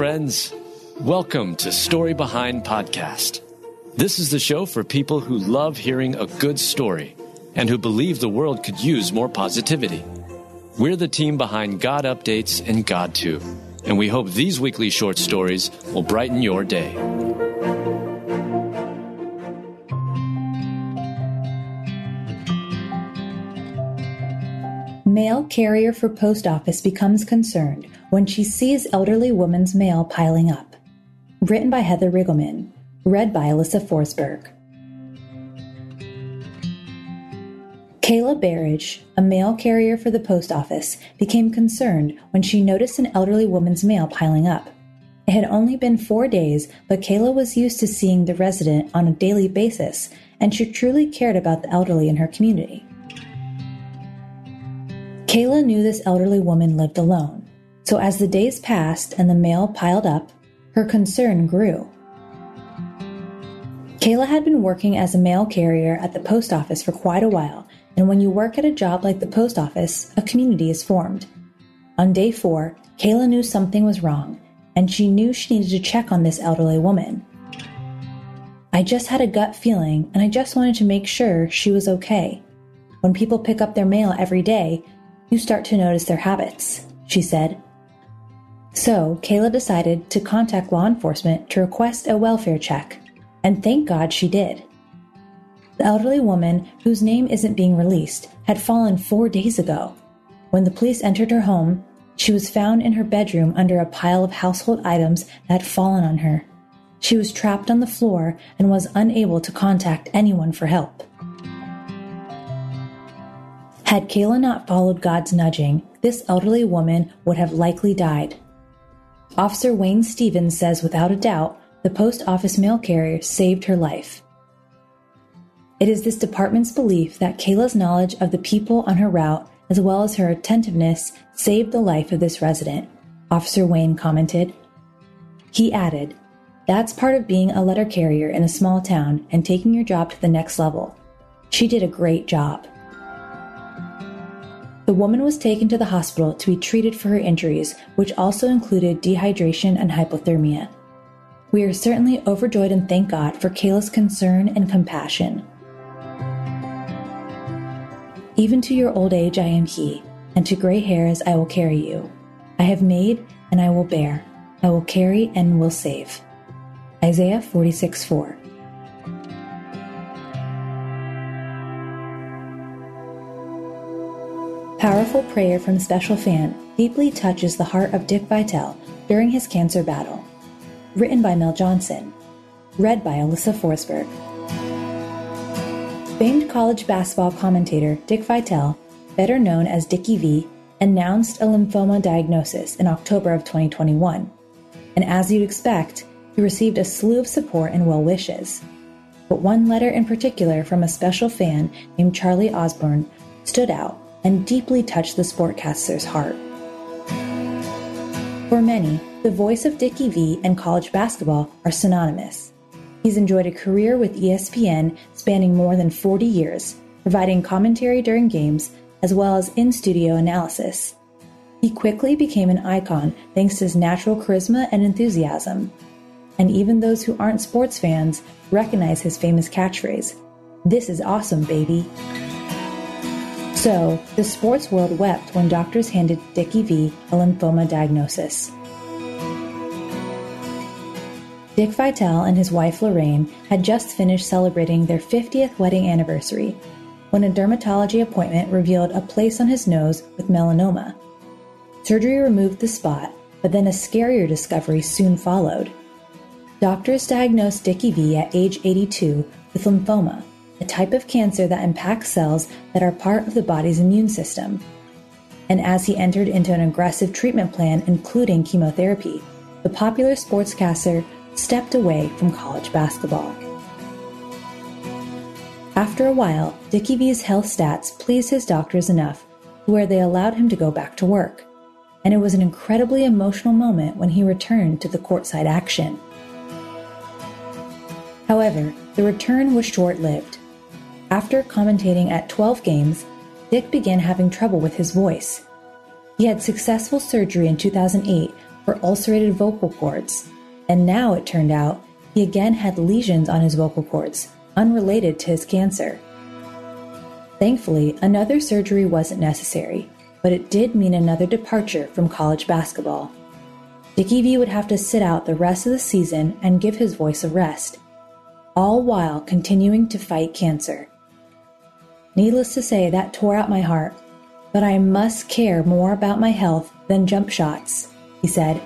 friends. Welcome to Story Behind Podcast. This is the show for people who love hearing a good story and who believe the world could use more positivity. We're the team behind God Updates and GodTube, and we hope these weekly short stories will brighten your day. Mail carrier for post office becomes concerned when she sees elderly woman's mail piling up. Written by Heather Riggleman. Read by Alyssa Forsberg. Kayla Barrage, a mail carrier for the post office, became concerned when she noticed an elderly woman's mail piling up. It had only been four days, but Kayla was used to seeing the resident on a daily basis, and she truly cared about the elderly in her community. Kayla knew this elderly woman lived alone, so as the days passed and the mail piled up, her concern grew. Kayla had been working as a mail carrier at the post office for quite a while, and when you work at a job like the post office, a community is formed. On day four, Kayla knew something was wrong, and she knew she needed to check on this elderly woman. I just had a gut feeling, and I just wanted to make sure she was okay. When people pick up their mail every day, you start to notice their habits, she said. So, Kayla decided to contact law enforcement to request a welfare check, and thank God she did. The elderly woman, whose name isn't being released, had fallen four days ago. When the police entered her home, she was found in her bedroom under a pile of household items that had fallen on her. She was trapped on the floor and was unable to contact anyone for help. Had Kayla not followed God's nudging, this elderly woman would have likely died. Officer Wayne Stevens says without a doubt, the post office mail carrier saved her life. It is this department's belief that Kayla's knowledge of the people on her route, as well as her attentiveness, saved the life of this resident, Officer Wayne commented. He added, That's part of being a letter carrier in a small town and taking your job to the next level. She did a great job. The woman was taken to the hospital to be treated for her injuries, which also included dehydration and hypothermia. We are certainly overjoyed and thank God for Kayla's concern and compassion. Even to your old age I am He, and to gray hairs I will carry you. I have made, and I will bear. I will carry and will save. Isaiah 46 4. Powerful prayer from Special Fan deeply touches the heart of Dick Vitale during his cancer battle. Written by Mel Johnson. Read by Alyssa Forsberg. Famed college basketball commentator Dick Vitale, better known as Dickie V, announced a lymphoma diagnosis in October of 2021. And as you'd expect, he received a slew of support and well wishes. But one letter in particular from a special fan named Charlie Osborne stood out and deeply touched the sportcaster's heart. For many, the voice of Dickie V and college basketball are synonymous. He's enjoyed a career with ESPN spanning more than 40 years, providing commentary during games as well as in studio analysis. He quickly became an icon thanks to his natural charisma and enthusiasm. And even those who aren't sports fans recognize his famous catchphrase This is awesome, baby. So, the sports world wept when doctors handed Dickie V a lymphoma diagnosis. Dick Vitale and his wife Lorraine had just finished celebrating their 50th wedding anniversary when a dermatology appointment revealed a place on his nose with melanoma. Surgery removed the spot, but then a scarier discovery soon followed. Doctors diagnosed Dickie V at age 82 with lymphoma, a type of cancer that impacts cells that are part of the body's immune system. And as he entered into an aggressive treatment plan, including chemotherapy, the popular sportscaster stepped away from college basketball. After a while, Dickie V's health stats pleased his doctors enough where they allowed him to go back to work. And it was an incredibly emotional moment when he returned to the courtside action. However, the return was short lived. After commentating at 12 games, Dick began having trouble with his voice. He had successful surgery in 2008 for ulcerated vocal cords. And now it turned out he again had lesions on his vocal cords, unrelated to his cancer. Thankfully, another surgery wasn't necessary, but it did mean another departure from college basketball. Dickie V would have to sit out the rest of the season and give his voice a rest, all while continuing to fight cancer. Needless to say, that tore out my heart, but I must care more about my health than jump shots, he said.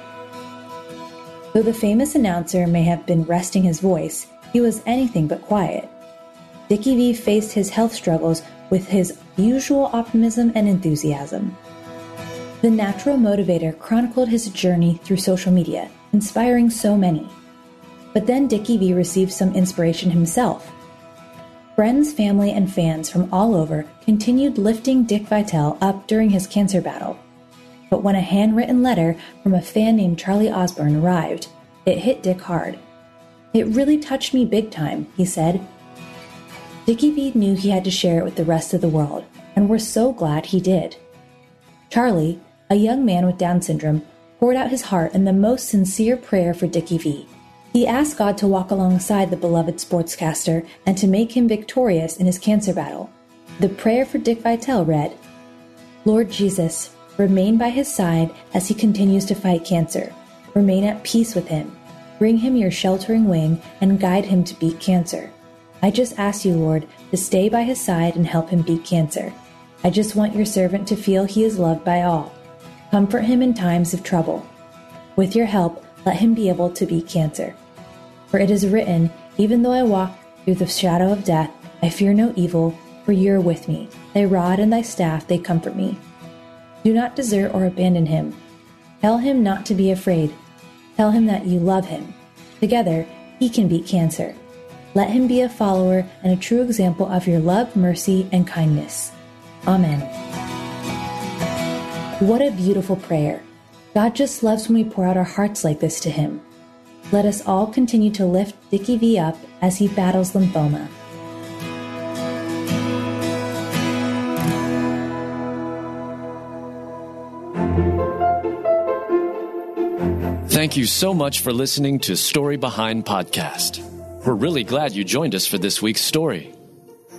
Though the famous announcer may have been resting his voice, he was anything but quiet. Dickie V faced his health struggles with his usual optimism and enthusiasm. The Natural Motivator chronicled his journey through social media, inspiring so many. But then Dickie V received some inspiration himself. Friends, family, and fans from all over continued lifting Dick Vitale up during his cancer battle. But when a handwritten letter from a fan named Charlie Osborne arrived, it hit Dick hard. It really touched me big time, he said. Dickie V knew he had to share it with the rest of the world, and we're so glad he did. Charlie, a young man with Down syndrome, poured out his heart in the most sincere prayer for Dickie V. He asked God to walk alongside the beloved sportscaster and to make him victorious in his cancer battle. The prayer for Dick Vitale read, Lord Jesus, remain by his side as he continues to fight cancer. Remain at peace with him. Bring him your sheltering wing and guide him to beat cancer. I just ask you, Lord, to stay by his side and help him beat cancer. I just want your servant to feel he is loved by all. Comfort him in times of trouble. With your help, let him be able to beat cancer. For it is written, Even though I walk through the shadow of death, I fear no evil, for you are with me. Thy rod and thy staff, they comfort me. Do not desert or abandon him. Tell him not to be afraid. Tell him that you love him. Together, he can beat cancer. Let him be a follower and a true example of your love, mercy, and kindness. Amen. What a beautiful prayer. God just loves when we pour out our hearts like this to him. Let us all continue to lift Dickie V up as he battles lymphoma. Thank you so much for listening to Story Behind Podcast. We're really glad you joined us for this week's story.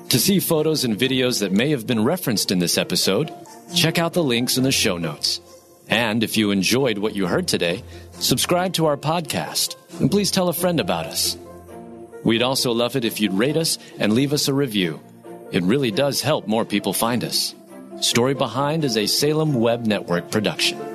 To see photos and videos that may have been referenced in this episode, check out the links in the show notes. And if you enjoyed what you heard today, subscribe to our podcast and please tell a friend about us. We'd also love it if you'd rate us and leave us a review. It really does help more people find us. Story Behind is a Salem Web Network production.